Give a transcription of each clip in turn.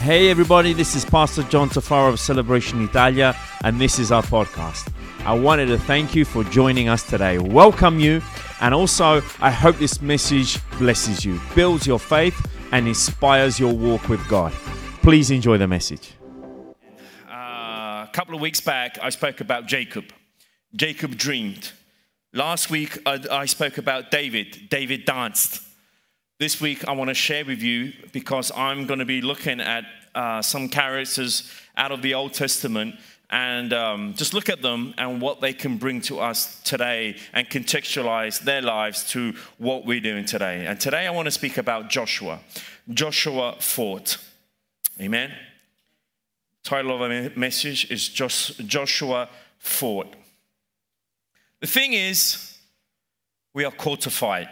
Hey everybody, this is Pastor John Tufaro of Celebration Italia, and this is our podcast. I wanted to thank you for joining us today, welcome you, and also I hope this message blesses you, builds your faith, and inspires your walk with God. Please enjoy the message. Uh, a couple of weeks back, I spoke about Jacob. Jacob dreamed. Last week, I, I spoke about David. David danced. This week, I want to share with you because I'm going to be looking at uh, some characters out of the Old Testament and um, just look at them and what they can bring to us today and contextualize their lives to what we're doing today. And today, I want to speak about Joshua. Joshua fought. Amen. Title of a message is Joshua fought. The thing is, we are called to fight.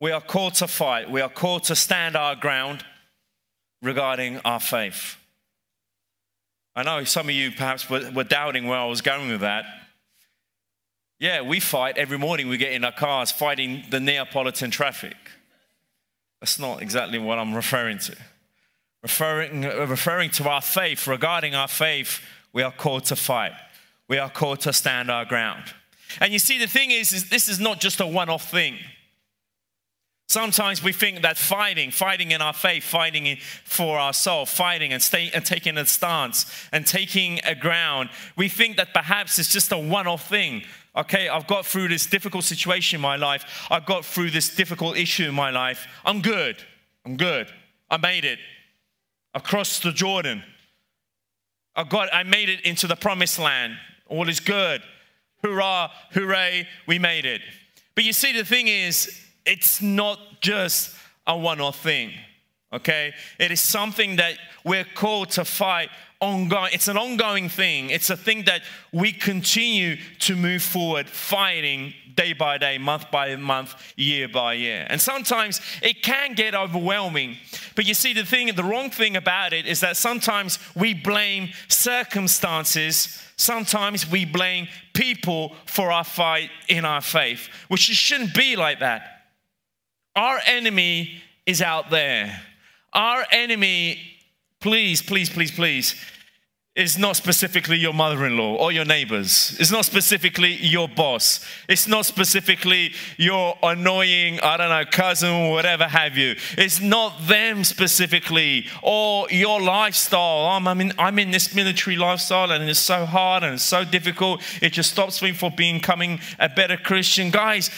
We are called to fight. We are called to stand our ground regarding our faith. I know some of you perhaps were, doubting where I was going with that. Yeah, we fight every morning. We get in our cars fighting the Neapolitan traffic. That's not exactly what I'm referring to. Referring, referring to our faith, regarding our faith, we are called to fight we are called to stand our ground. And you see, the thing is, is this is not just a one off thing. Sometimes we think that fighting, fighting in our faith, fighting for our soul, fighting and, stay, and taking a stance and taking a ground, we think that perhaps it's just a one off thing. Okay, I've got through this difficult situation in my life. I've got through this difficult issue in my life. I'm good. I'm good. I made it. I've crossed the Jordan. I got I made it into the promised land. All is good. Hurrah, hooray, we made it. But you see, the thing is, it's not just a one off thing, okay? It is something that we're called to fight ongoing. It's an ongoing thing. It's a thing that we continue to move forward, fighting day by day, month by month, year by year. And sometimes it can get overwhelming. But you see, the thing, the wrong thing about it is that sometimes we blame circumstances Sometimes we blame people for our fight in our faith, which it shouldn't be like that. Our enemy is out there. Our enemy, please, please, please, please, is not specifically your mother in law or your neighbors. It's not specifically your boss. It's not specifically your annoying, I don't know, cousin whatever have you. It's not them specifically or your lifestyle. I'm, I'm, in, I'm in this military lifestyle and it's so hard and it's so difficult. It just stops me from becoming a better Christian. Guys,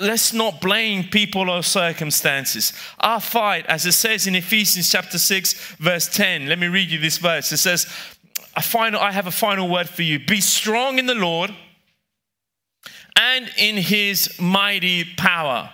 let's not blame people or circumstances. Our fight, as it says in Ephesians chapter 6, verse 10, let me read you this verse. It says, a final, I have a final word for you. Be strong in the Lord and in his mighty power.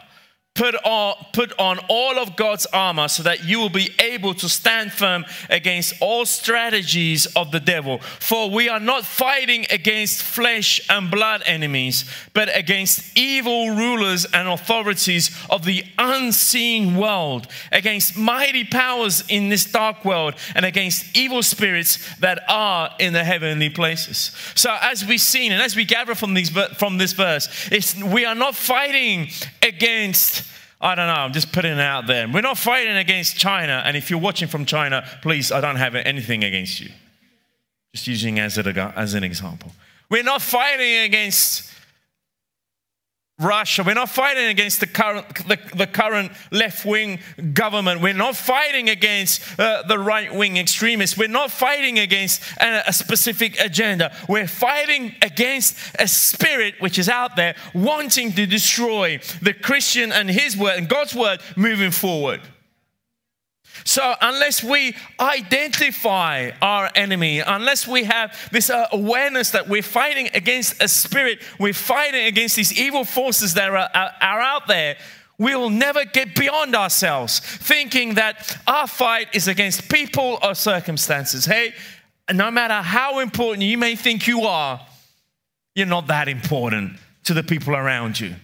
Put on, put on all of God's armor so that you will be able to stand firm against all strategies of the devil. For we are not fighting against flesh and blood enemies, but against evil rulers and authorities of the unseen world, against mighty powers in this dark world, and against evil spirits that are in the heavenly places. So, as we've seen and as we gather from, these, from this verse, we are not fighting against I don't know, I'm just putting it out there. We're not fighting against China. And if you're watching from China, please, I don't have anything against you. Just using as, as an example. We're not fighting against Russia. We're not fighting against the current, the, the current left wing government. We're not fighting against uh, the right wing extremists. We're not fighting against a, a, specific agenda. We're fighting against a spirit which is out there wanting to destroy the Christian and his word and God's word moving forward. So, unless we identify our enemy, unless we have this uh, awareness that we're fighting against a spirit, we're fighting against these evil forces that are, are, are out there, we will never get beyond ourselves thinking that our fight is against people or circumstances. Hey, no matter how important you may think you are, you're not that important to the people around you.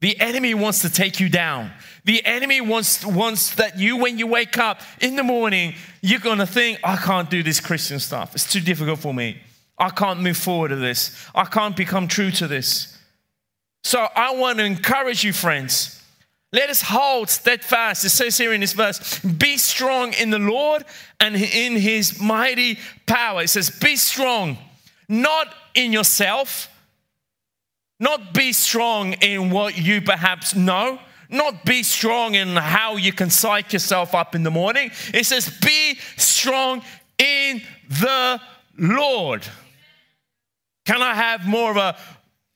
The enemy wants to take you down. The enemy wants, wants that you, when you wake up in the morning, you're going to think, I can't do this Christian stuff. It's too difficult for me. I can't move forward to this. I can't become true to this. So I want to encourage you, friends. Let us hold steadfast. It says here in this verse, be strong in the Lord and in his mighty power. It says, be strong, not in yourself, not be strong in what you perhaps know, not be strong in how you can psych yourself up in the morning. It says, be strong in the Lord. Can I have more of a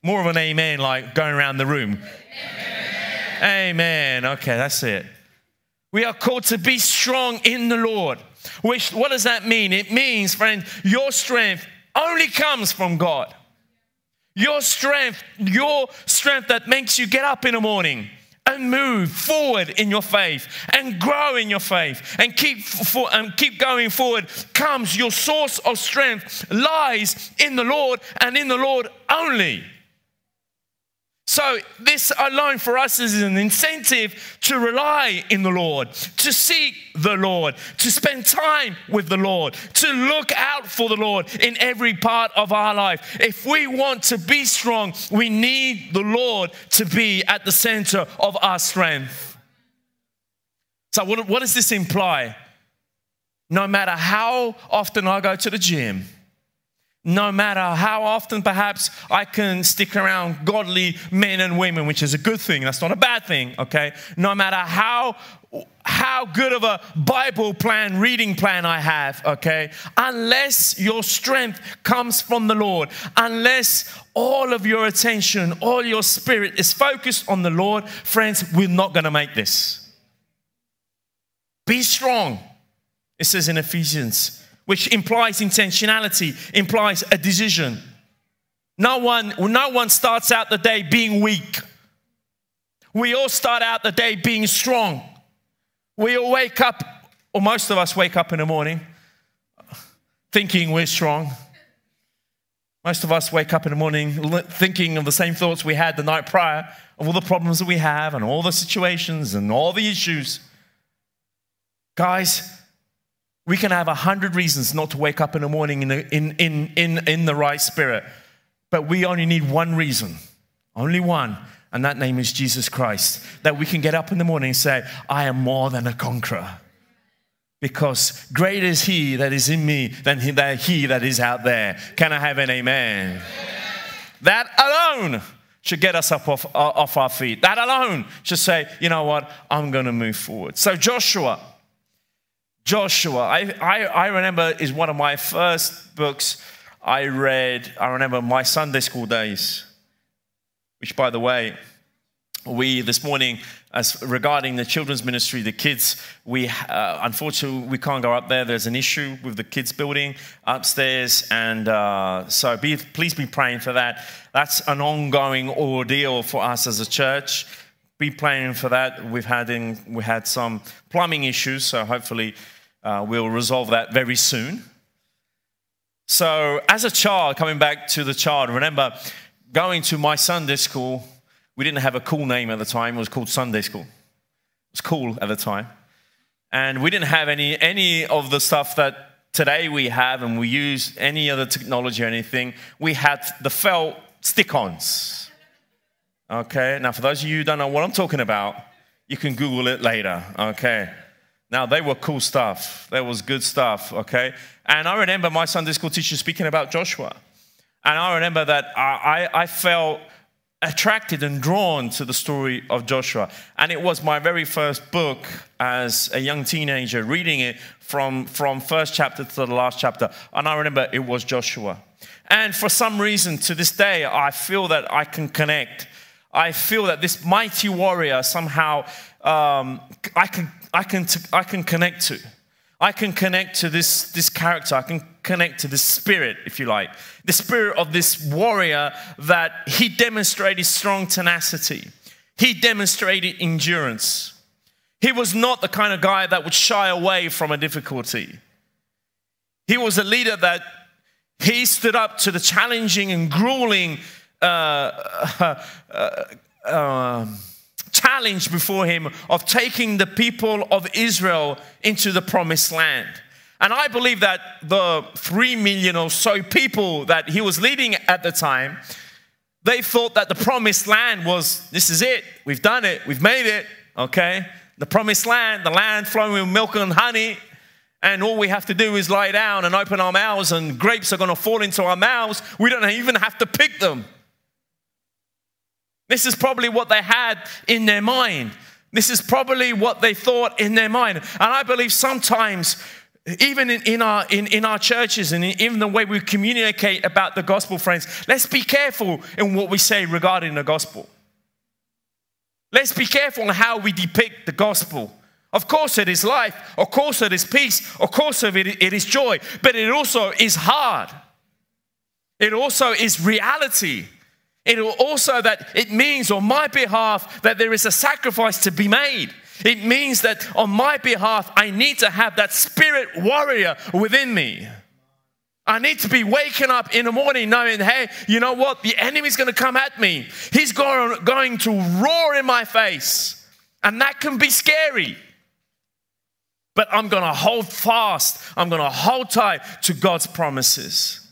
more of an amen like going around the room? Amen. Okay, that's it. We are called to be strong in the Lord. Which, what does that mean? It means, friend, your strength only comes from God. Your strength, your strength that makes you get up in the morning and move forward in your faith and grow in your faith and keep for, and keep going forward comes your source of strength lies in the Lord and in the Lord only. So, this alone for us is an incentive to rely in the Lord, to seek the Lord, to spend time with the Lord, to look out for the Lord in every part of our life. If we want to be strong, we need the Lord to be at the center of our strength. So, what, what does this imply? No matter how often I go to the gym, no matter how often perhaps I can stick around godly men and women, which is a good thing, that's not a bad thing, okay? No matter how how good of a Bible plan, reading plan I have, okay? Unless your strength comes from the Lord, unless all of your attention, all your spirit is focused on the Lord, friends, we're not gonna make this. Be strong, it says in Ephesians which implies intentionality, implies a decision. No one, no one starts out the day being weak. We all start out the day being strong. We all wake up, or most of us wake up in the morning thinking we're strong. Most of us wake up in the morning thinking of the same thoughts we had the night prior, of all the problems that we have, and all the situations and all the issues. Guys, we can have a hundred reasons not to wake up in the morning in the, in, in, in, in the right spirit, but we only need one reason, only one, and that name is Jesus Christ. That we can get up in the morning and say, I am more than a conqueror. Because greater is he that is in me than he that, he that is out there. Can I have an amen? amen. That alone should get us up off, off our feet. That alone should say, you know what, I'm going to move forward. So, Joshua, Joshua. I, I, I remember is one of my first books I read. I remember my Sunday school days, which, by the way, we this morning, as regarding the children's ministry, the kids, we uh, unfortunately we can't go up there. There's an issue with the kids building upstairs, and uh, so be, please be praying for that. That's an ongoing ordeal for us as a church. Be praying for that. We've had in, we had some plumbing issues, so hopefully uh, we'll resolve that very soon. So, as a child, coming back to the child, remember going to my Sunday school, we didn't have a cool name at the time, it was called Sunday school. It was cool at the time. And we didn't have any, any of the stuff that today we have, and we use any other technology or anything. We had the felt stick ons. Okay, now for those of you who don't know what I'm talking about, you can Google it later. Okay. Now, they were cool stuff. That was good stuff, okay? And I remember my Sunday school teacher speaking about Joshua. And I remember that I, I, felt attracted and drawn to the story of Joshua. And it was my very first book as a young teenager, reading it from, from first chapter to the last chapter. And I remember it was Joshua. And for some reason, to this day, I feel that I can connect. I feel that this mighty warrior somehow, um, I can I can, t- I can connect to. I can connect to this, this character. I can connect to the spirit, if you like. The spirit of this warrior that he demonstrated strong tenacity. He demonstrated endurance. He was not the kind of guy that would shy away from a difficulty. He was a leader that he stood up to the challenging and grueling uh, uh, uh, um, challenge before him of taking the people of Israel into the promised land. And I believe that the three million or so people that he was leading at the time, they thought that the promised land was this is it, we've done it, we've made it, okay? The promised land, the land flowing with milk and honey. And all we have to do is lie down and open our mouths, and grapes are going to fall into our mouths. We don't even have to pick them. This is probably what they had in their mind. This is probably what they thought in their mind. And I believe sometimes, even in, in, our, in, in our churches and in, even the way we communicate about the gospel, friends, let's be careful in what we say regarding the gospel. Let's be careful in how we depict the gospel. Of course, it is life. Of course, it is peace. Of course, it is joy. But it also is hard. It also is reality. It will also that it means on my behalf that there is a sacrifice to be made. It means that on my behalf I need to have that spirit warrior within me. I need to be waking up in the morning knowing, hey, you know what? The enemy's going to come at me. He's going, going to roar in my face. And that can be scary. But I'm going to hold fast. I'm going to hold tight to God's promises.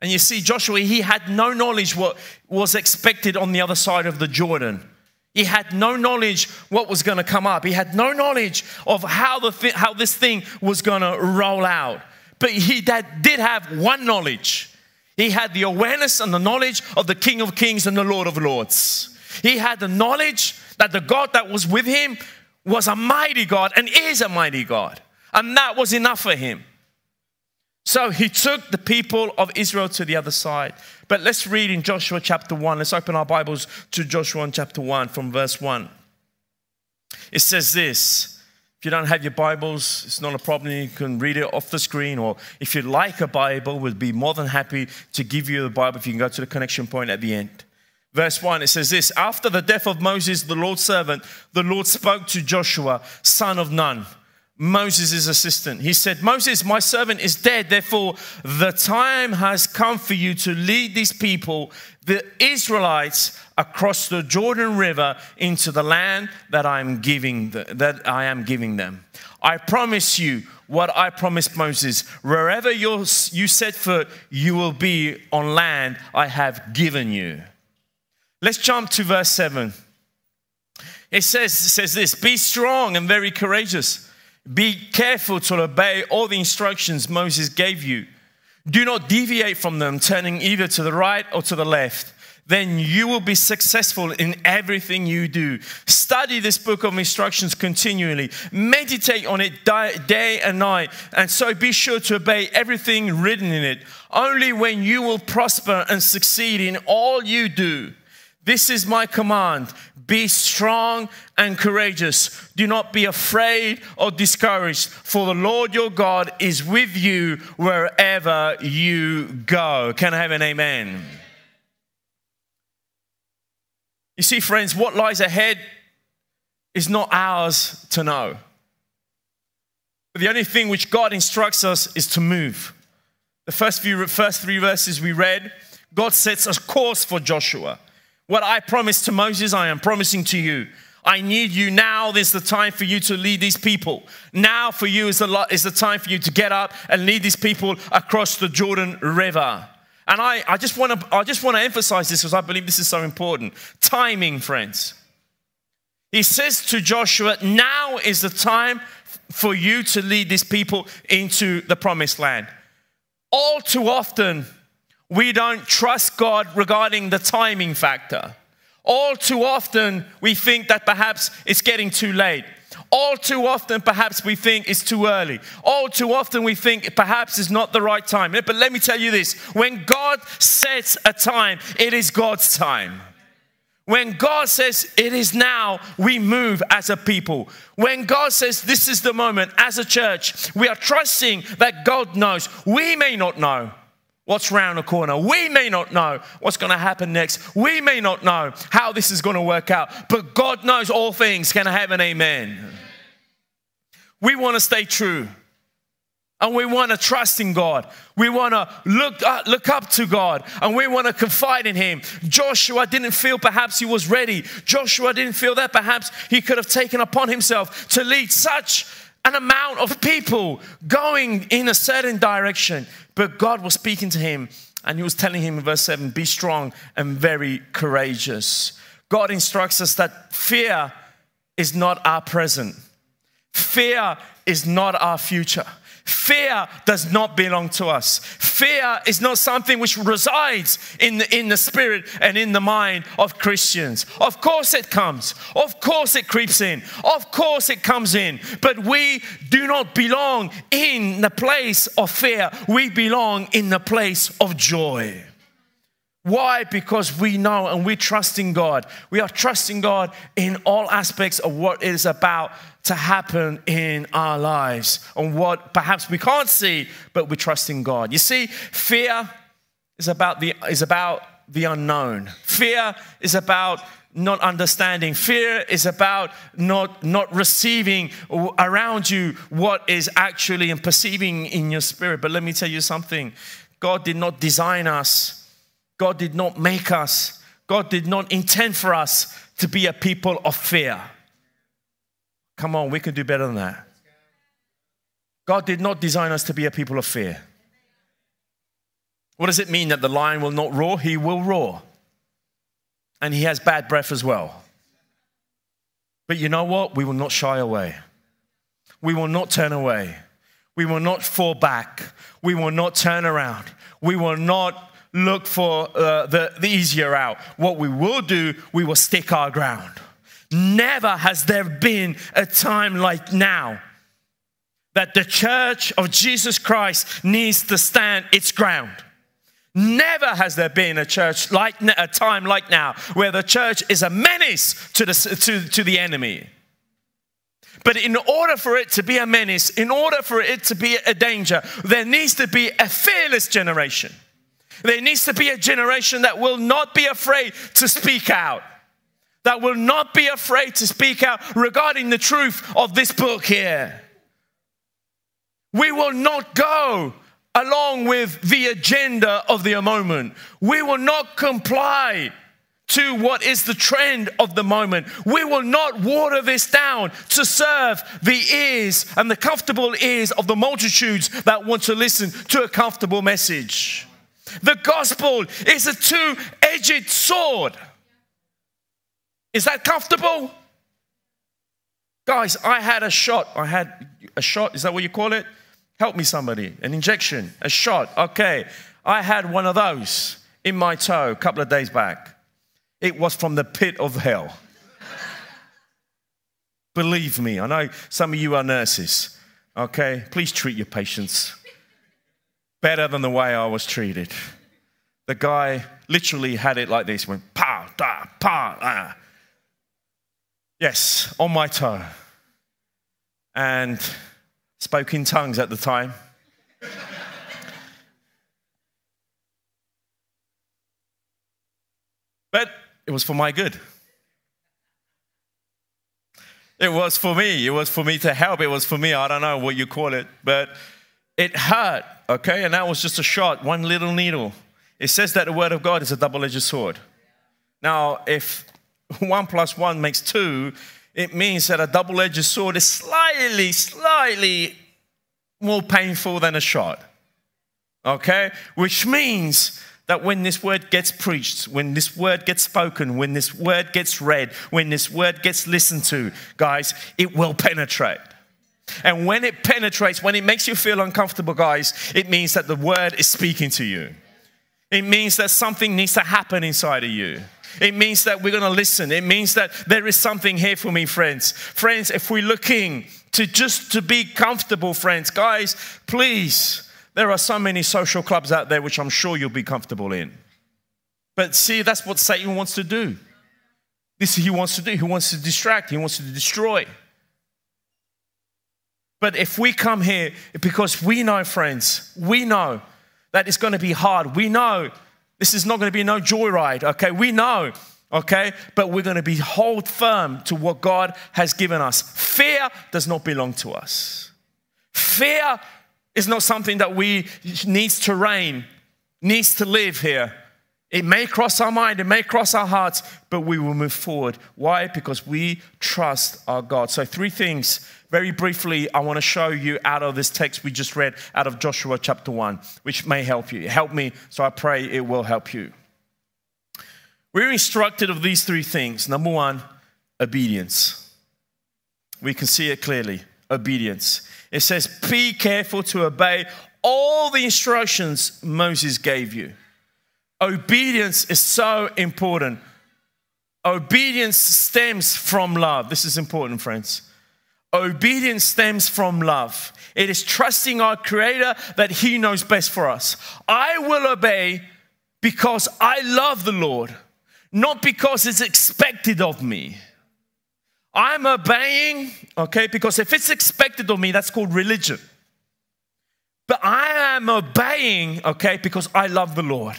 And you see, Joshua, he had no knowledge what was expected on the other side of the Jordan. He had no knowledge what was going to come up. He had no knowledge of how, the th- how this thing was going to roll out. But he did, did have one knowledge. He had the awareness and the knowledge of the King of Kings and the Lord of Lords. He had the knowledge that the God that was with him was a mighty God and is a mighty God. And that was enough for him. So he took the people of Israel to the other side. But let's read in Joshua chapter 1. Let's open our Bibles to Joshua chapter 1 from verse 1. It says this. If you don't have your Bibles, it's not a problem. You can read it off the screen. Or if you'd like a Bible, we'd be more than happy to give you the Bible if you can go to the connection point at the end. Verse 1, it says this After the death of Moses, the Lord's servant, the Lord spoke to Joshua, son of Nun Moses' assistant. He said, Moses, my servant is dead. Therefore, the time has come for you to lead these people, the Israelites, across the Jordan River into the land that I am giving, the, that I am giving them. I promise you what I promised Moses. Wherever you set foot, you will be on land I have given you. Let's jump to verse 7. It says, it says this Be strong and very courageous. Be careful to obey all the instructions Moses gave you. Do not deviate from them, turning either to the right or to the left. Then you will be successful in everything you do. Study this book of instructions continually. Meditate on it day and night. And so be sure to obey everything written in it. Only when you will prosper and succeed in all you do. This is my command be strong and courageous. Do not be afraid or discouraged, for the Lord your God is with you wherever you go. Can I have an amen? You see, friends, what lies ahead is not ours to know. But the only thing which God instructs us is to move. The first few first three verses we read, God sets a course for Joshua. What I promised to Moses, I am promising to you. I need you now. This is the time for you to lead these people. Now, for you, is the, is the time for you to get up and lead these people across the Jordan River. And I, I just want to I just want to emphasize this because I believe this is so important. Timing, friends. He says to Joshua, now is the time for you to lead these people into the promised land. All too often, we don't trust God regarding the timing factor. All too often, we think that perhaps it's getting too late. All too often, perhaps we think it's too early. All too often, we think perhaps it's not the right time. But let me tell you this when God sets a time, it is God's time. When God says it is now, we move as a people. When God says this is the moment as a church, we are trusting that God knows. We may not know, what's round the corner. We may not know what's going to happen next. We may not know how this is going to work out, but God knows all things. Can I have an amen? We want to stay true. And we want to trust in God. We want to look uh, look up to God and we want to confide in Him. Joshua didn't feel perhaps he was ready. Joshua didn't feel that perhaps he could have taken upon himself to lead such an amount of people going in a certain direction. But God was speaking to him and he was telling him in verse 7 be strong and very courageous. God instructs us that fear is not our present, fear is not our future. Fear does not belong to us. Fear is not something which resides in the, in the spirit and in the mind of Christians. Of course, it comes. Of course, it creeps in. Of course, it comes in. But we do not belong in the place of fear, we belong in the place of joy. Why? Because we know and we trust in God. We are trusting God in all aspects of what it is about to happen in our lives and what perhaps we can't see, but we trust in God. You see, fear is about the, is about the unknown. Fear is about not understanding. Fear is about not, not receiving around you what is actually and perceiving in your spirit. But let me tell you something God did not design us God did not make us, God did not intend for us to be a people of fear. Come on, we can do better than that. God did not design us to be a people of fear. What does it mean that the lion will not roar? He will roar. And he has bad breath as well. But you know what? We will not shy away. We will not turn away. We will not fall back. We will not turn around. We will not look for uh, the, the easier out. What we will do, we will stick our ground. Never has there been a time like now that the church of Jesus Christ needs to stand its ground. Never has there been a church like a time like now where the church is a menace to the, to, to the enemy. But in order for it to be a menace, in order for it to be a danger, there needs to be a fearless generation there needs to be a generation that will not be afraid to speak out, that will not be afraid to speak out regarding the truth of this book here. We will not go along with the agenda of the moment. We will not comply to what is the trend of the moment. We will not water this down to serve the ears and the comfortable ears of the multitudes that want to listen to a comfortable message. The gospel is a two edged sword. Is that comfortable? Guys, I had a shot. I had a shot. Is that what you call it? Help me, somebody. An injection, a shot. Okay. I had one of those in my toe a couple of days back. It was from the pit of hell. Believe me, I know some of you are nurses. Okay. Please treat your patients better than the way I was treated. The guy literally had it like this went pa, da, pa, ah. Yes, on my toe. And spoke in tongues at the time. but it was for my good. It was for me. It was for me to help. It was for me. I don't know what you call it, but it hurt, okay? And that was just a shot, one little needle. It says that the word of God is a double edged sword. Now, if one plus one makes two, it means that a double edged sword is slightly, slightly more painful than a shot. Okay? Which means that when this word gets preached, when this word gets spoken, when this word gets read, when this word gets listened to, guys, it will penetrate. And when it penetrates, when it makes you feel uncomfortable, guys, it means that the word is speaking to you. It means that something needs to happen inside of you. It means that we're going to listen. It means that there is something here for me, friends. Friends, if we're looking to just to be comfortable, friends, guys, please, there are so many social clubs out there which I'm sure you'll be comfortable in. But see, that's what Satan wants to do. This he wants to do. He wants to distract. He wants to destroy. But if we come here because we know, friends, we know that it's going to be hard. We know this is not going to be no joyride, okay? We know, okay? But we're going to be hold firm to what God has given us. Fear does not belong to us. Fear is not something that we needs to reign, needs to live here. It may cross our mind, it may cross our hearts, but we will move forward. Why? Because we trust our God. So, three things very briefly I want to show you out of this text we just read out of Joshua chapter 1, which may help you. Help me, so I pray it will help you. We're instructed of these three things. Number one, obedience. We can see it clearly obedience. It says, Be careful to obey all the instructions Moses gave you. Obedience is so important. Obedience stems from love. This is important, friends. Obedience stems from love. It is trusting our Creator that He knows best for us. I will obey because I love the Lord, not because it's expected of me. I'm obeying, okay, because if it's expected of me, that's called religion. But I am obeying, okay, because I love the Lord.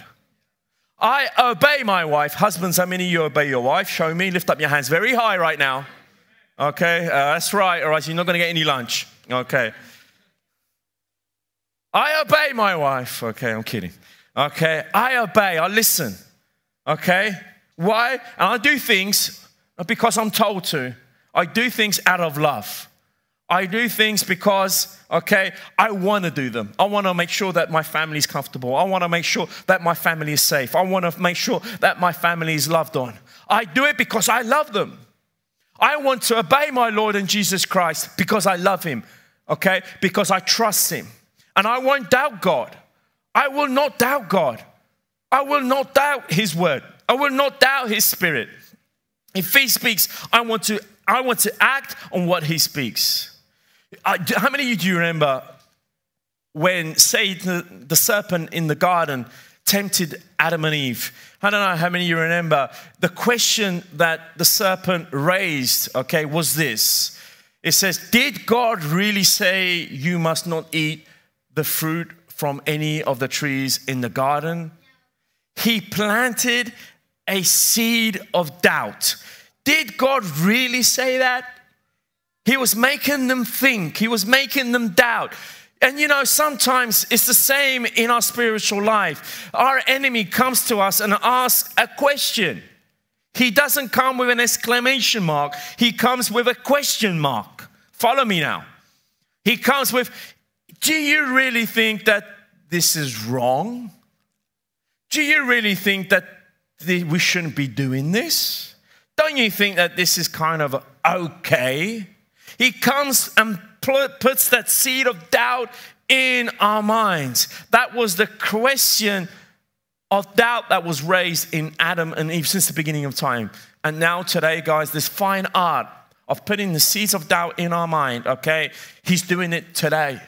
I obey my wife. Husbands, how many of you obey your wife? Show me. Lift up your hands very high right now. Okay, uh, that's right. All right, so you're not going to get any lunch. Okay. I obey my wife. Okay, I'm kidding. Okay, I obey. I listen. Okay, why? And I do things because I'm told to. I do things out of love. I do things because, okay, I want to do them. I want to make sure that my family is comfortable. I want to make sure that my family is safe. I want to make sure that my family is loved on. I do it because I love them. I want to obey my Lord and Jesus Christ because I love him, okay? Because I trust him. And I won't doubt God. I will not doubt God. I will not doubt his word. I will not doubt his spirit. If he speaks, I want to I want to act on what he speaks. how many of you do you remember when Satan, the serpent in the garden, tempted Adam and Eve? I don't know how many you remember. The question that the serpent raised, okay, was this. It says, Did God really say you must not eat the fruit from any of the trees in the garden? He planted a seed of doubt. Did God really say that? He was making them think, He was making them doubt. And you know, sometimes it's the same in our spiritual life. Our enemy comes to us and asks a question. He doesn't come with an exclamation mark, he comes with a question mark. Follow me now. He comes with, Do you really think that this is wrong? Do you really think that we shouldn't be doing this? Don't you think that this is kind of okay? He comes and puts that seed of doubt in our minds. That was the question of doubt that was raised in Adam and Eve since the beginning of time. And now, today, guys, this fine art of putting the seeds of doubt in our mind, okay? He's doing it today.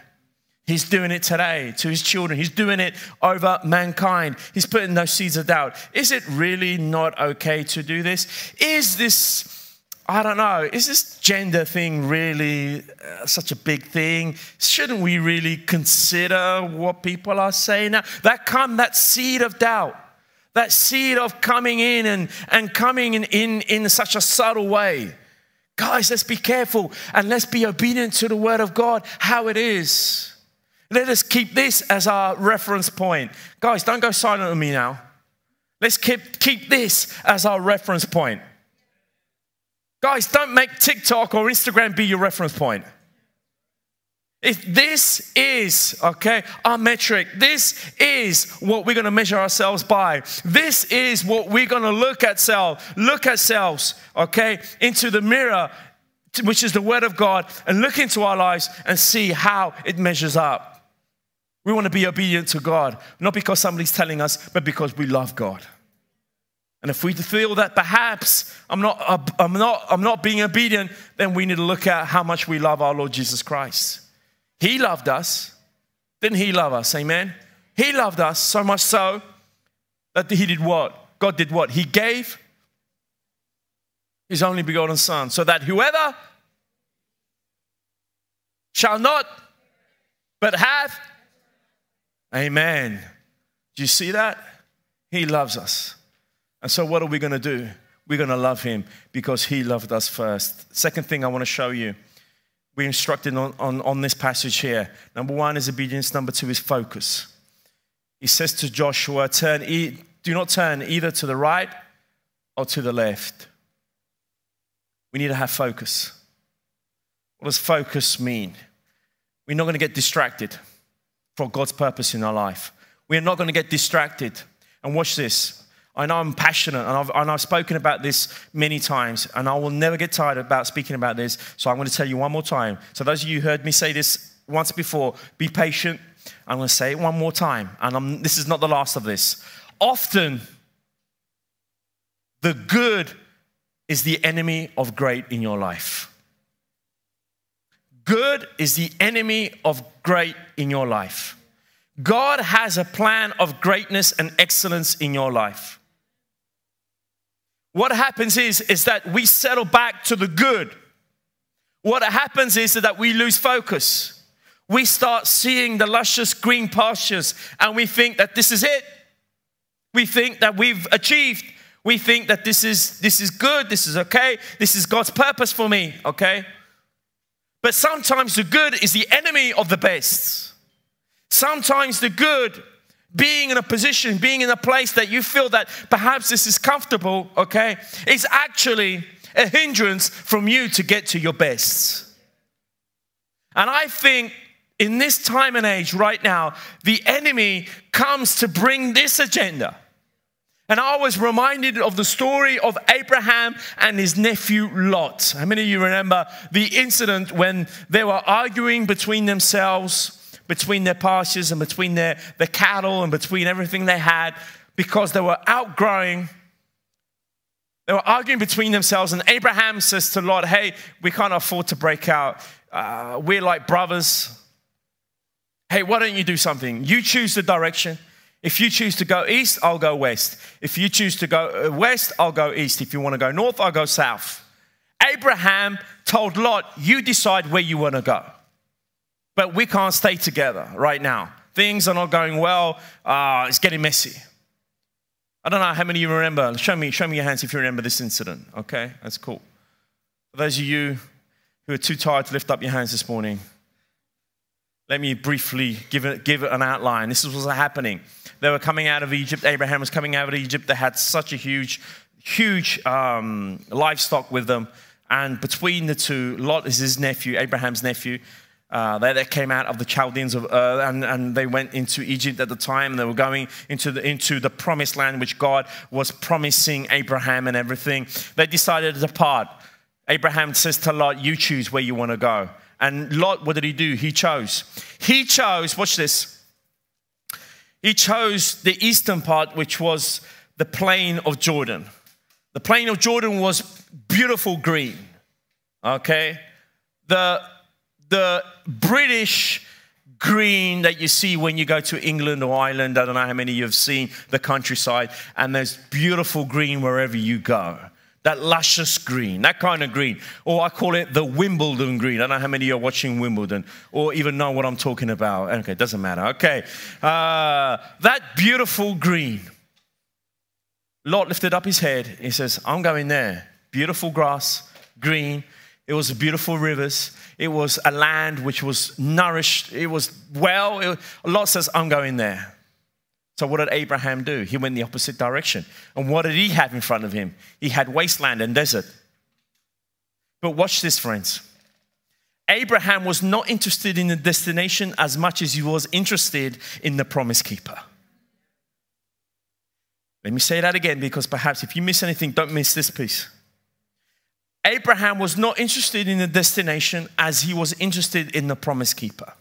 He's doing it today to his children. He's doing it over mankind. He's putting those seeds of doubt. Is it really not okay to do this? Is this, I don't know, is this gender thing really uh, such a big thing? Shouldn't we really consider what people are saying now? That come, that seed of doubt, that seed of coming in and, and coming in, in, in such a subtle way. Guys, let's be careful and let's be obedient to the word of God, how it is. Let us keep this as our reference point. Guys, don't go silent on me now. Let's keep, keep this as our reference point. Guys, don't make TikTok or Instagram be your reference point. If this is, okay, our metric, this is what we're gonna measure ourselves by. This is what we're gonna look at self, look at selves, okay, into the mirror, which is the Word of God, and look into our lives and see how it measures up. We want to be obedient to God, not because somebody's telling us, but because we love God. And if we feel that perhaps I'm not, I'm not, I'm not being obedient, then we need to look at how much we love our Lord Jesus Christ. He loved us. Didn't He love us? Amen. He loved us so much so that He did what? God did what? He gave His only begotten Son so that whoever shall not but have Amen. Do you see that? He loves us. And so, what are we going to do? We're going to love him because he loved us first. Second thing I want to show you, we're instructed on, on, on this passage here. Number one is obedience, number two is focus. He says to Joshua, turn, do not turn either to the right or to the left. We need to have focus. What does focus mean? We're not going to get distracted for God's purpose in our life. We are not going to get distracted. And watch this. I know I'm passionate and I've, and I've spoken about this many times, and I will never get tired about speaking about this. So I'm going to tell you one more time. So, those of you who heard me say this once before, be patient. I'm going to say it one more time, and I'm, this is not the last of this. Often, the good is the enemy of great in your life. Good is the enemy of great in your life. God has a plan of greatness and excellence in your life. What happens is, is that we settle back to the good. What happens is that we lose focus. We start seeing the luscious green pastures and we think that this is it. We think that we've achieved. We think that this is this is good, this is okay, this is God's purpose for me, okay? But sometimes the good is the enemy of the best. Sometimes the good being in a position, being in a place that you feel that perhaps this is comfortable, okay, is actually a hindrance from you to get to your best. And I think in this time and age right now, the enemy comes to bring this agenda. And I was reminded of the story of Abraham and his nephew Lot. How many of you remember the incident when they were arguing between themselves? Between their pastures and between their, their cattle and between everything they had because they were outgrowing. They were arguing between themselves, and Abraham says to Lot, Hey, we can't afford to break out. Uh, we're like brothers. Hey, why don't you do something? You choose the direction. If you choose to go east, I'll go west. If you choose to go uh, west, I'll go east. If you want to go north, I'll go south. Abraham told Lot, You decide where you want to go. But we can't stay together right now. Things are not going well. Uh, it's getting messy. I don't know how many of you remember. Show me, show me your hands if you remember this incident. Okay, that's cool. For those of you who are too tired to lift up your hands this morning, let me briefly give it, give it an outline. This is what's happening. They were coming out of Egypt. Abraham was coming out of Egypt. They had such a huge, huge um, livestock with them. And between the two, Lot is his nephew, Abraham's nephew, uh, they, came out of the Chaldeans of Ur, and, and, they went into Egypt at the time. They were going into the, into the promised land, which God was promising Abraham and everything. They decided to depart. Abraham says to Lot, You choose where you want to go. And Lot, what did he do? He chose. He chose, watch this. He chose the eastern part, which was the plain of Jordan. The plain of Jordan was beautiful green. Okay? The the British green that you see when you go to England or Ireland. I don't know how many you've seen the countryside, and there's beautiful green wherever you go. That luscious green, that kind of green. Or I call it the Wimbledon green. I don't know how many are watching Wimbledon or even know what I'm talking about. Okay, it doesn't matter. Okay. Uh, that beautiful green. Lot lifted up his head. He says, I'm going there. Beautiful grass, green, it was beautiful rivers. It was a land which was nourished. It was well. It, Lot says, I'm going there. So, what did Abraham do? He went the opposite direction. And what did he have in front of him? He had wasteland and desert. But watch this, friends. Abraham was not interested in the destination as much as he was interested in the promise keeper. Let me say that again because perhaps if you miss anything, don't miss this piece. Abraham was not interested in the destination as he was interested in the promise keeper.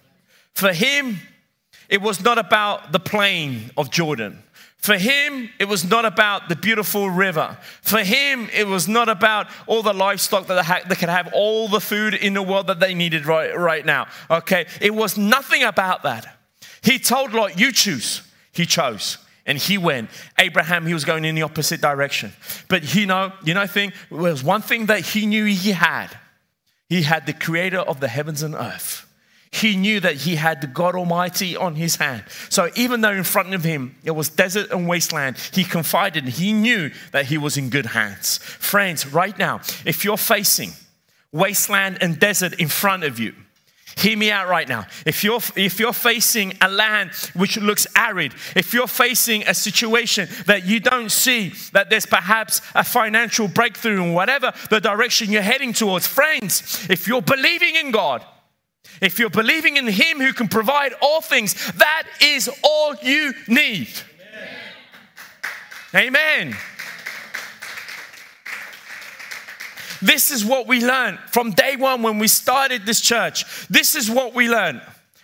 For him, it was not about the plain of Jordan. For him, it was not about the beautiful river. For him, it was not about all the livestock that they, could have, all the food in the world that they needed right, right now. Okay? It was nothing about that. He told Lot, You choose. He chose and he went. Abraham, he was going in the opposite direction. But you know, you know, thing was one thing that he knew he had. He had the creator of the heavens and earth. He knew that he had the God Almighty on his hand. So even though in front of him it was desert and wasteland, he confided, he knew that he was in good hands. Friends, right now, if you're facing wasteland and desert in front of you, Hear me out right now. If you're, if you're facing a land which looks arid, if you're facing a situation that you don't see that there's perhaps a financial breakthrough in whatever the direction you're heading towards, friends, if you're believing in God, if you're believing in Him who can provide all things, that is all you need. Amen. This is what we learned from day one when we started this church. This is what we learned.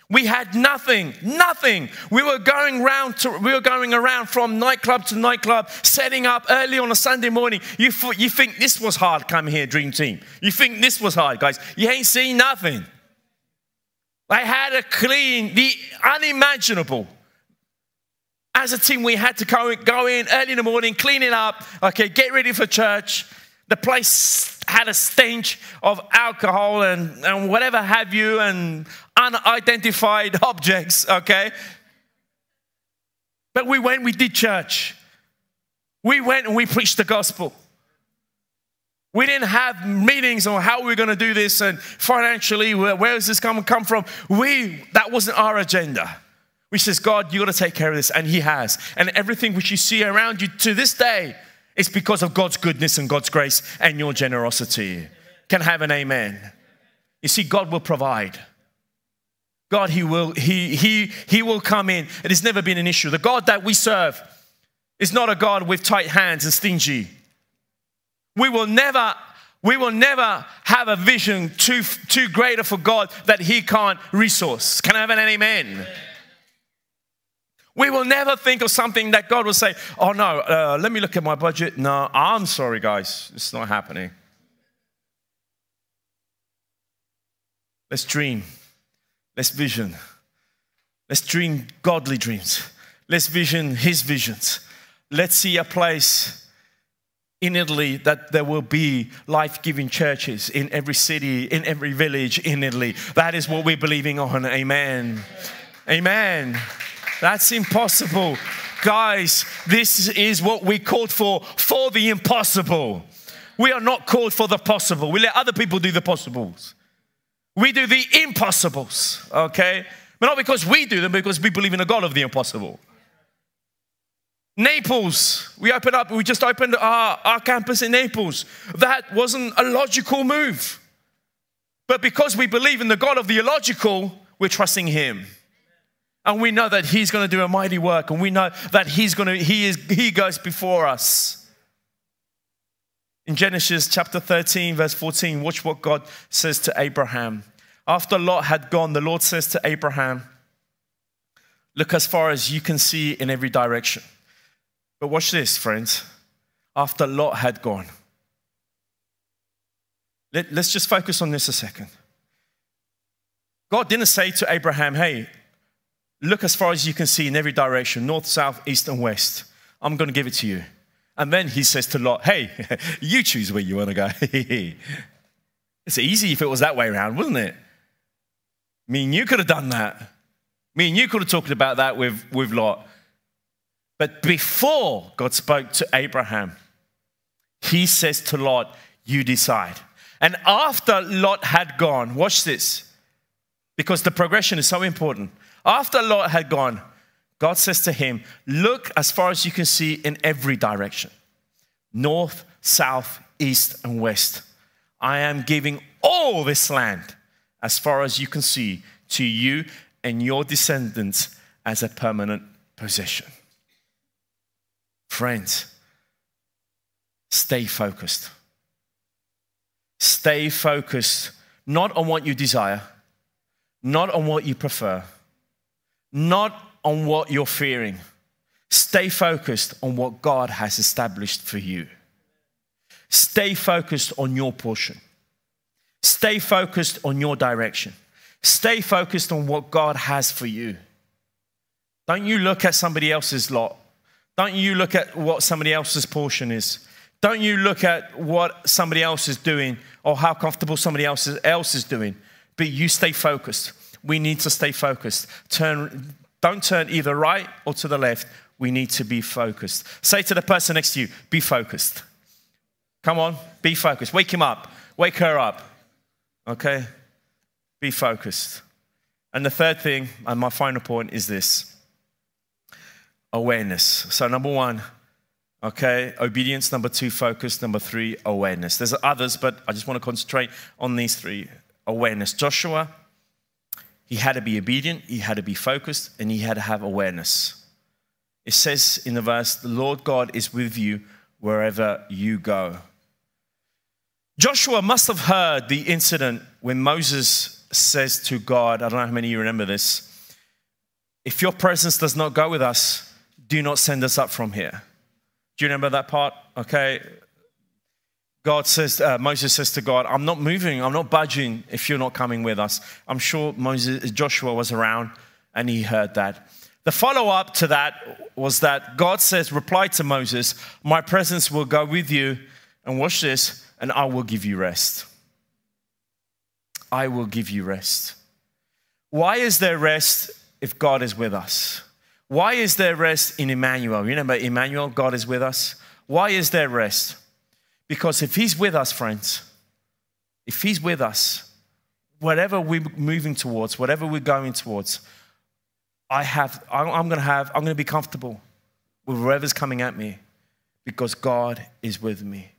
We had nothing, nothing. We were going around to, we were going around from nightclub to nightclub, setting up early on a Sunday morning. You, you think this was hard coming here, Dream Team? You think this was hard, guys? You ain't seen nothing. They had to clean the unimaginable. As a team, we had to go, go in early in the morning, clean it up, okay, get ready for church. The place had a stench of alcohol and, and whatever have you, and unidentified objects, okay? But we went, we did church. We went and we preached the gospel. We didn't have meetings on how we're going to do this and financially, where, where is this to come from? We, that wasn't our agenda. We says, God, you got to take care of this. And He has. And everything which you see around you to this day is because of God's goodness and God's grace and your generosity. Can have an amen. You see, God will provide. God, He will, He, He, He will come in. It has never been an issue. The God that we serve is not a God with tight hands and stingy. We will never, we will never have a vision too, too greater for God that He can't resource. Can I have an amen? We will never think of something that God will say, oh no, uh, let me look at my budget. No, I'm sorry, guys, it's not happening. Let's dream. Let's vision. Let's dream godly dreams. Let's vision His visions. Let's see a place in Italy that there will be life giving churches in every city, in every village in Italy. That is what we're believing on. Amen. Amen. That's impossible. Guys, this is what we called for for the impossible. We are not called for the possible. We let other people do the possibles. We do the impossibles, okay? But not because we do them, because we believe in the God of the impossible. Naples, we opened up, we just opened our, our campus in Naples. That wasn't a logical move. But because we believe in the God of the illogical, we're trusting Him. And we know that He's going to do a mighty work, and we know that He's going to, He is, He goes before us. In Genesis chapter 13, verse 14, watch what God says to Abraham. After Lot had gone, the Lord says to Abraham, Look as far as you can see in every direction. But watch this, friends. After Lot had gone, Let, us just focus on this a second. God didn't say to Abraham, Hey, look as far as you can see in every direction north, south, east, and west. I'm going to give it to you. And then he says to Lot, Hey, you choose where you want to go. it's easy if it was that way around, wouldn't it? Me and you could have done that. Me and you could have talked about that with, with Lot. But before God spoke to Abraham, he says to Lot, You decide. And after Lot had gone, watch this, because the progression is so important. After Lot had gone, God says to him, Look as far as you can see in every direction north, south, east, and west. I am giving all this land as far as you can see to you and your descendants as a permanent possession. Friends, stay focused. Stay focused not on what you desire, not on what you prefer, not on what you're fearing. Stay focused on what God has established for you. Stay focused on your portion. Stay focused on your direction. Stay focused on what God has for you. Don't you look at somebody else's lot don't you look at what somebody else's portion is. Don't you look at what somebody else is doing or how comfortable somebody else is, doing. But you stay focused. We need to stay focused. Turn, don't turn either right or to the left. We need to be focused. Say to the person next to you, be focused. Come on, be focused. Wake him up. Wake her up. Okay? Be focused. And the third thing, and my final point, is this awareness. So, number one, okay, obedience. Number two, focus. Number three, awareness. There's others, but I just want to concentrate on these three awareness. Joshua, he had to be obedient, he had to be focused, and he had to have awareness. It says in the verse, The Lord God is with you wherever you go. Joshua must have heard the incident when Moses says to God, I don't know how many of you remember this, if your presence does not go with us, do not send us up from here. Do you remember that part? Okay. God says, uh, Moses says to God, I'm not moving, I'm not budging if you're not coming with us. I'm sure Moses, Joshua was around and he heard that. The follow up to that was that God says, reply to Moses, My presence will go with you, and watch this, and I will give you rest. I will give you rest. Why is there rest if God is with us? Why is there rest in Emmanuel? You remember Emmanuel, God is with us? Why is there rest? Because if He's with us, friends, if He's with us, whatever we're moving towards, whatever we're going towards, I have, I'm going to have, I'm going to be comfortable with whatever's coming at me because God is with me.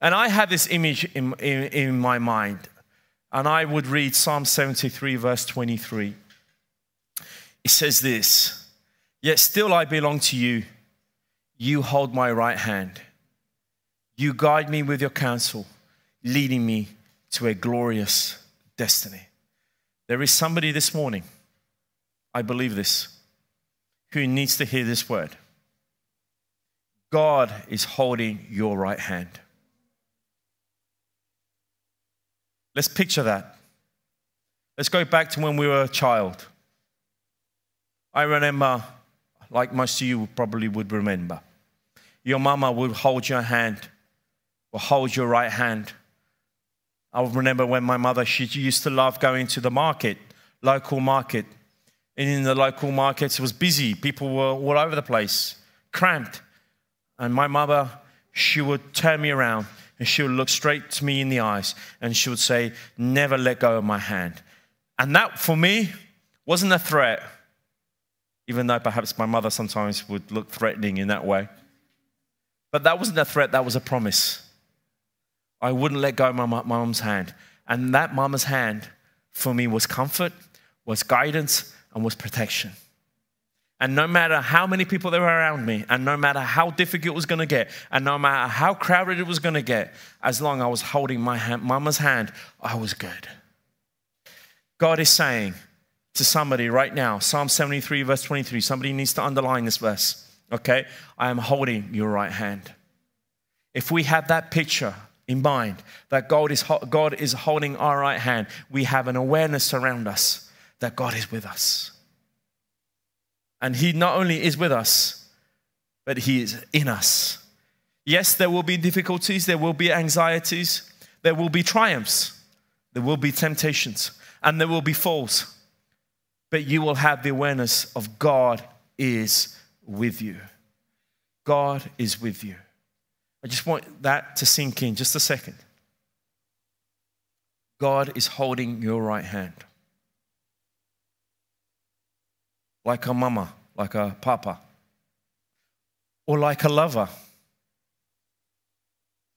And I have this image in, in, in my mind, and I would read Psalm 73, verse 23. It says this Yet still I belong to you. You hold my right hand. You guide me with your counsel, leading me to a glorious destiny. There is somebody this morning I believe this, who needs to hear this word. God is holding your right hand. Let's picture that. Let's go back to when we were a child. I remember, like most of you probably would remember, your mama would hold your hand, or hold your right hand. I remember when my mother, she used to love going to the market, local market, and in the local markets, it was busy. People were all over the place, cramped. And my mother, she would turn me around and she would look straight to me in the eyes and she would say, Never let go of my hand. And that, for me, wasn't a threat, even though perhaps my mother sometimes would look threatening in that way. But that wasn't a threat, that was a promise. I wouldn't let go of my mom's hand. And that mama's hand for me was comfort, was guidance, and was protection. And no matter how many people there were around me, and no matter how difficult it was going to get, and no matter how crowded it was going to get, as long as I was holding my hand, mama's hand, I was good. God is saying to somebody right now, Psalm 73, verse 23, somebody needs to underline this verse, okay? I am holding your right hand. If we have that picture in mind, that God is, God is holding our right hand, we have an awareness around us that God is with us. And He not only is with us, but He is in us. Yes, there will be difficulties, there will be anxieties, there will be triumphs, there will be temptations, and there will be falls. But you will have the awareness of God is with you. God is with you. I just want that to sink in just a second. God is holding your right hand. like a mama, like a papa, or like a lover.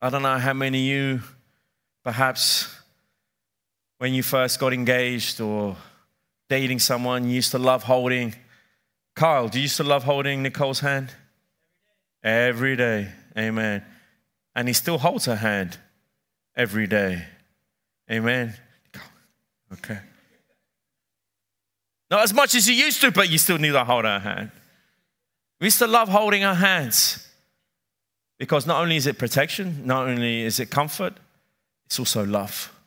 I don't know how many of you, perhaps when you first got engaged or dating someone, you used to love holding. Kyle, do you used to love holding Nicole's hand? Every day. Amen. And he still holds her hand every day. Amen. Okay. Not as much as you used to, but you still need to hold her hand. We to love holding our hands because not only is it protection, not only is it comfort, it's also love.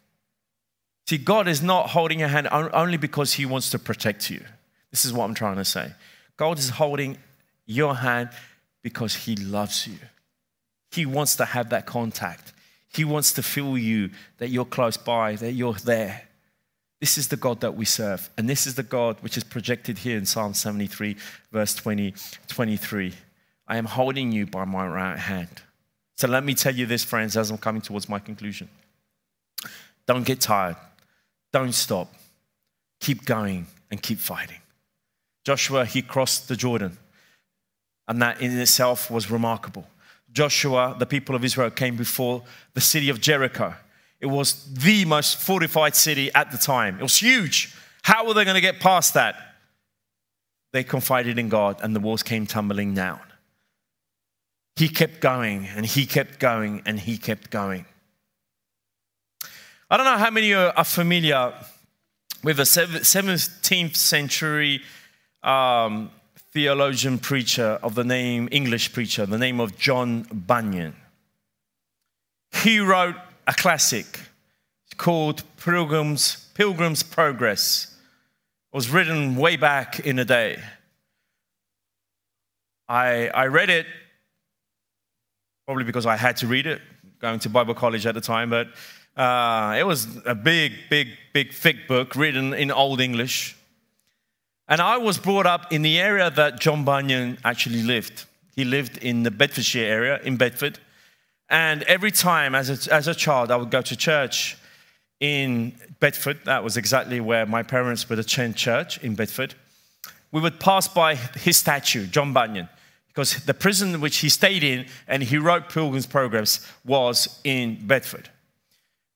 See, God is not holding your hand only because He wants to protect you. This is what I'm trying to say. God is holding your hand because He loves you. He wants to have that contact. He wants to feel you that you're close by, that you're there. This is the God that we serve. And this is the God which is projected here in Psalm 73, verse 20, 23. I am holding you by my right hand. So let me tell you this, friends, as I'm coming towards my conclusion. Don't get tired. Don't stop. Keep going and keep fighting. Joshua, he crossed the Jordan, and that in itself was remarkable. Joshua, the people of Israel, came before the city of Jericho. It was the most fortified city at the time. It was huge. How were they going to get past that? they confided in God and the walls came tumbling down. He kept going and he kept going and he kept going. I don't know how many are familiar with a 17th century um, theologian preacher of the name, English preacher, the name of John Bunyan. He wrote a classic called Pilgrim's, Pilgrim's Progress. It was written way back in the day. I, I read it probably because I had to read it, going to Bible college at the time, but uh, it was a big, big, big, thick book written in Old English. And I was brought up in the area that John Bunyan actually lived. He lived in the Bedfordshire area, in Bedford. And every time as a, as a child, I would go to church in Bedford. That was exactly where my parents would attend church in Bedford. We would pass by his statue, John Bunyan, because the prison which he stayed in and he wrote Pilgrim's Progress was in Bedford.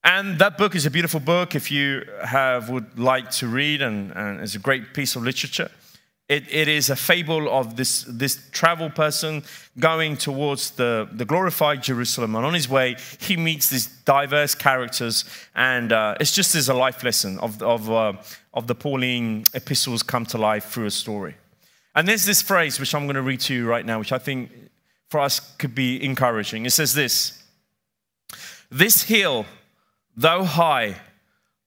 And that book is a beautiful book if you have, would like to read, and, and it's a great piece of literature. It, it is a fable of this, this travel person going towards the, the glorified Jerusalem. And on his way, he meets these diverse characters. And uh, it's just as a life lesson of, of, uh, of the Pauline epistles come to life through a story. And there's this phrase, which I'm going to read to you right now, which I think for us could be encouraging. It says this This hill though high,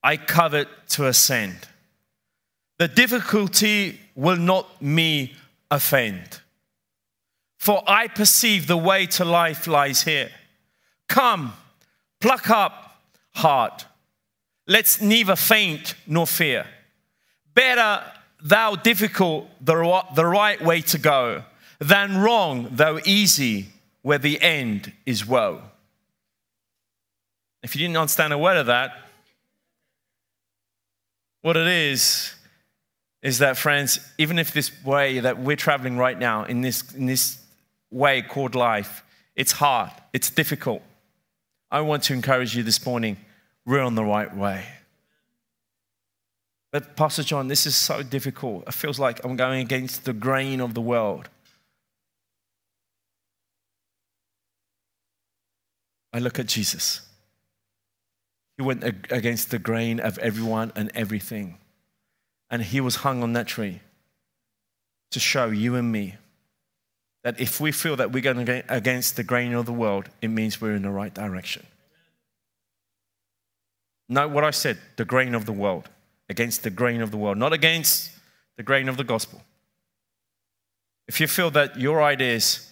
I covet to ascend. The difficulty will not me offend. For I perceive the way to life lies here. Come, pluck up heart. Let's neither faint nor fear. Better thou difficult the, the right way to go than wrong though easy where the end is woe. If you didn't understand a word of that, what it is, is that, friends, even if this way that we're traveling right now, in this, in this way called life, it's hard, it's difficult. I want to encourage you this morning we're on the right way. But, Pastor John, this is so difficult. It feels like I'm going against the grain of the world. I look at Jesus. He went against the grain of everyone and everything. And he was hung on that tree to show you and me that if we feel that we're going against the grain of the world, it means we're in the right direction. Note what I said the grain of the world, against the grain of the world, not against the grain of the gospel. If you feel that your ideas,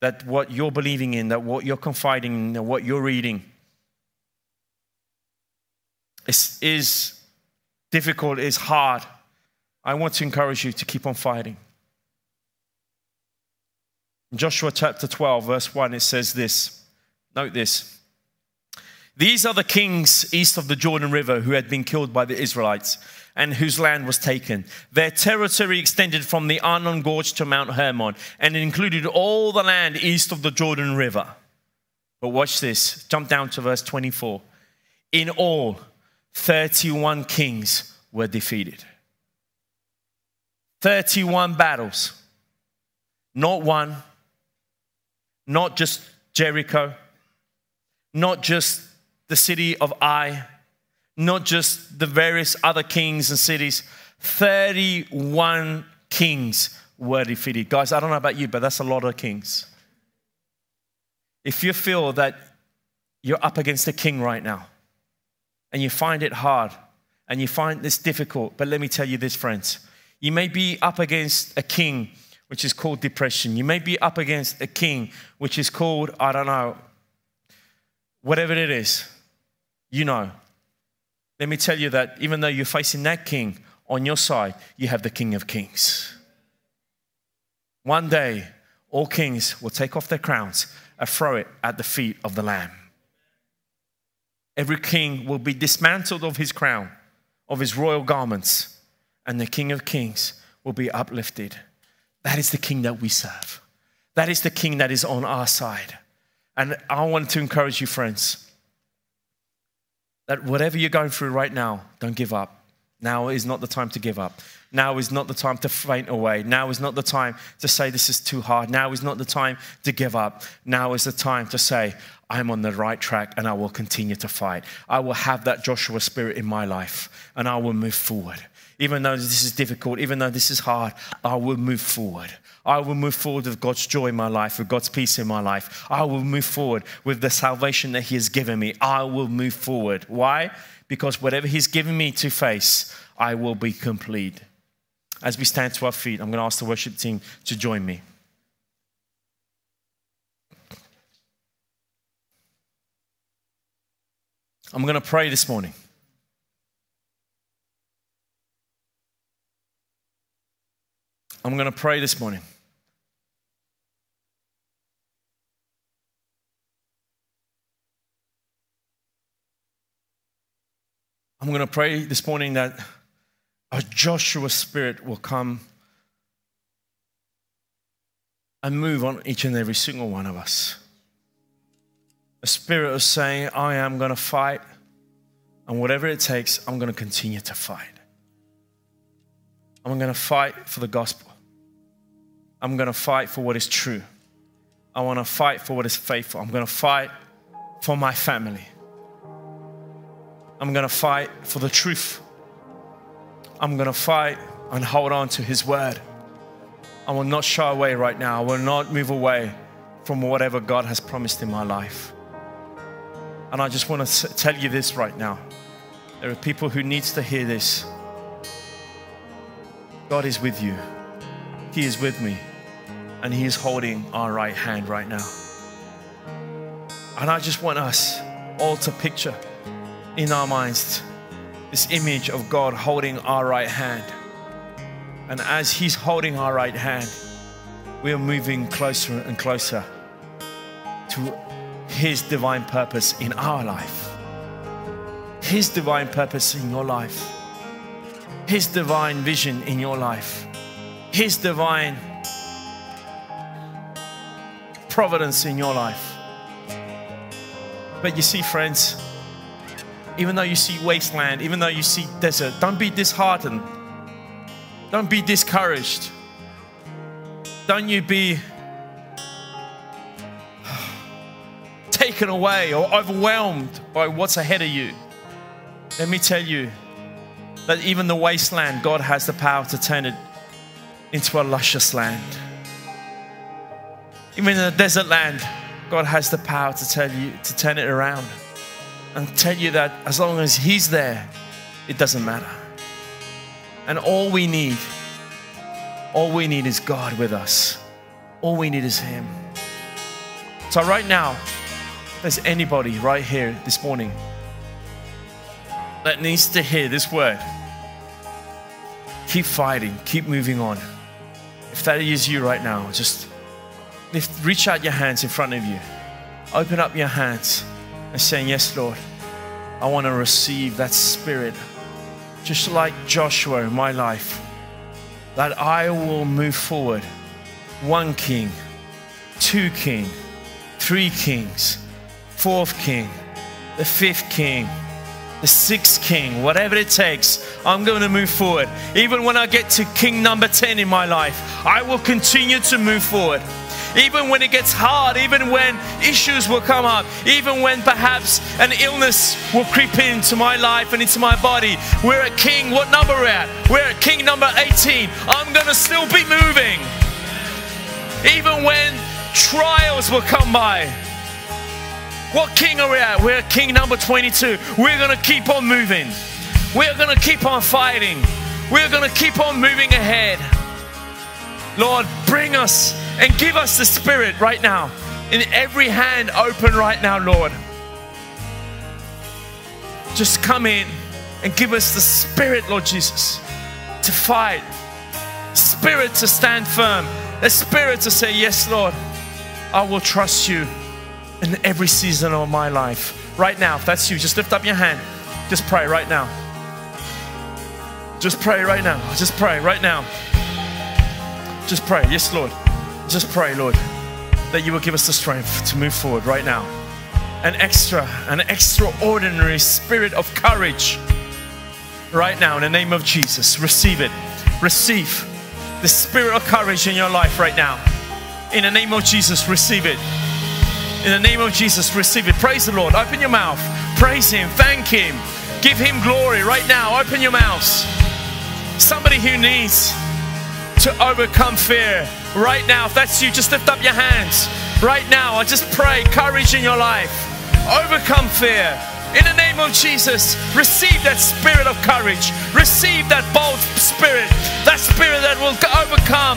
that what you're believing in, that what you're confiding in, that what you're reading, is, is difficult, it is hard, I want to encourage you to keep on fighting. In Joshua chapter 12, verse 1, it says this. Note this. These are the kings east of the Jordan River who had been killed by the Israelites and whose land was taken. Their territory extended from the Arnon Gorge to Mount Hermon and included all the land east of the Jordan River. But watch this. Jump down to verse 24. In all, 31 kings were defeated. 31 battles. Not one, not just Jericho, not just the city of Ai, not just the various other kings and cities. 31 kings were defeated. Guys, I don't know about you, but that's a lot of kings. If you feel that you're up against a king right now, and you find it hard and you find this difficult, but let me tell you this, friends. You may be up against a king which is called depression. You may be up against a king which is called, I don't know, whatever it is, you know. Let me tell you that even though you're facing that king on your side, you have the King of Kings. One day, all kings will take off their crowns and throw it at the feet of the Lamb. Every king will be dismantled of his crown, of his royal garments, and the King of Kings will be uplifted. That is the king that we serve. That is the king that is on our side. And I want to encourage you, friends, that whatever you're going through right now, don't give up. Now is not the time to give up. Now is not the time to faint away. Now is not the time to say this is too hard. Now is not the time to give up. Now is the time to say, I'm on the right track and I will continue to fight. I will have that Joshua spirit in my life and I will move forward. Even though this is difficult, even though this is hard, I will move forward. I will move forward with God's joy in my life, with God's peace in my life. I will move forward with the salvation that He has given me. I will move forward. Why? Because whatever He's given me to face, I will be complete. As we stand to our feet, I'm going to ask the worship team to join me. I'm going to pray this morning. I'm going to pray this morning. I'm going to pray this morning that a Joshua spirit will come and move on each and every single one of us. A spirit of saying, I am going to fight, and whatever it takes, I'm going to continue to fight. I'm going to fight for the gospel. I'm going to fight for what is true. I want to fight for what is faithful. I'm going to fight for my family. I'm going to fight for the truth. I'm going to fight and hold on to His word. I will not shy away right now. I will not move away from whatever God has promised in my life. And I just want to tell you this right now. There are people who needs to hear this. God is with you. He is with me. And He is holding our right hand right now. And I just want us all to picture in our minds this image of God holding our right hand. And as He's holding our right hand, we are moving closer and closer to His divine purpose in our life. His divine purpose in your life. His divine vision in your life. His divine providence in your life. But you see, friends, even though you see wasteland, even though you see desert, don't be disheartened. Don't be discouraged. Don't you be taken away or overwhelmed by what's ahead of you. Let me tell you that even the wasteland, God has the power to turn it into a luscious land. Even in the desert land, God has the power to tell you to turn it around and tell you that as long as He's there, it doesn't matter. And all we need, all we need is God with us. All we need is Him. So, right now, if there's anybody right here this morning that needs to hear this word, keep fighting, keep moving on. If that is you right now, just lift, reach out your hands in front of you. Open up your hands and saying, Yes, Lord, I want to receive that spirit, just like Joshua in my life, that I will move forward. One king, two king, three kings, fourth king, the fifth king, the sixth king, whatever it takes, I'm going to move forward. Even when I get to king number 10 in my life, I will continue to move forward even when it gets hard, even when issues will come up, even when perhaps an illness will creep into my life and into my body. We're at King, what number we're at? We're at King number 18. I'm going to still be moving. Even when trials will come by. What king are we at? We're king number 22. We're going to keep on moving. We're going to keep on fighting. We're going to keep on moving ahead. Lord, bring us and give us the Spirit right now. In every hand open right now, Lord. Just come in and give us the Spirit, Lord Jesus, to fight, Spirit to stand firm, a Spirit to say, Yes, Lord, I will trust you in every season of my life. Right now, if that's you, just lift up your hand. Just pray right now. Just pray right now. Just pray right now. Just pray. Yes, Lord just pray, Lord, that you will give us the strength to move forward right now. An extra, an extraordinary spirit of courage right now in the name of Jesus. Receive it. Receive the spirit of courage in your life right now. In the name of Jesus, receive it. In the name of Jesus, receive it. Praise the Lord. Open your mouth. Praise Him. Thank Him. Give Him glory right now. Open your mouths. Somebody who needs to overcome fear right now. If that's you, just lift up your hands. Right now, I just pray courage in your life. Overcome fear. In the name of Jesus, receive that spirit of courage. Receive that bold spirit, that spirit that will overcome.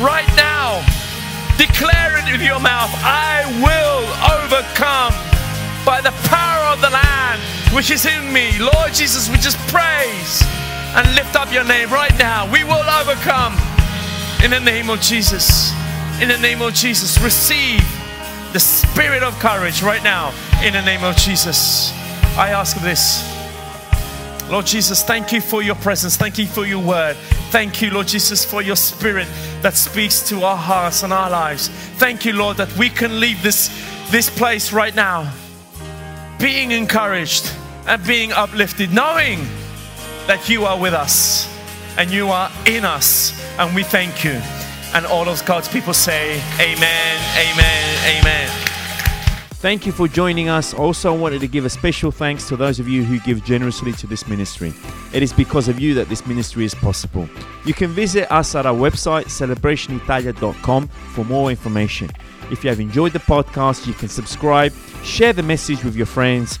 Right now, declare it with your mouth I will overcome by the power of the land which is in me. Lord Jesus, we just praise and lift up your name right now. We will overcome in the name of Jesus. In the name of Jesus, receive the spirit of courage right now in the name of Jesus. I ask this. Lord Jesus, thank you for your presence. Thank you for your word. Thank you, Lord Jesus, for your spirit that speaks to our hearts and our lives. Thank you, Lord, that we can leave this, this place right now being encouraged and being uplifted, knowing that you are with us and you are in us. And we thank you. And all of God's people say, Amen, Amen, Amen. Thank you for joining us. Also, I wanted to give a special thanks to those of you who give generously to this ministry. It is because of you that this ministry is possible. You can visit us at our website, celebrationitalia.com, for more information. If you have enjoyed the podcast, you can subscribe, share the message with your friends,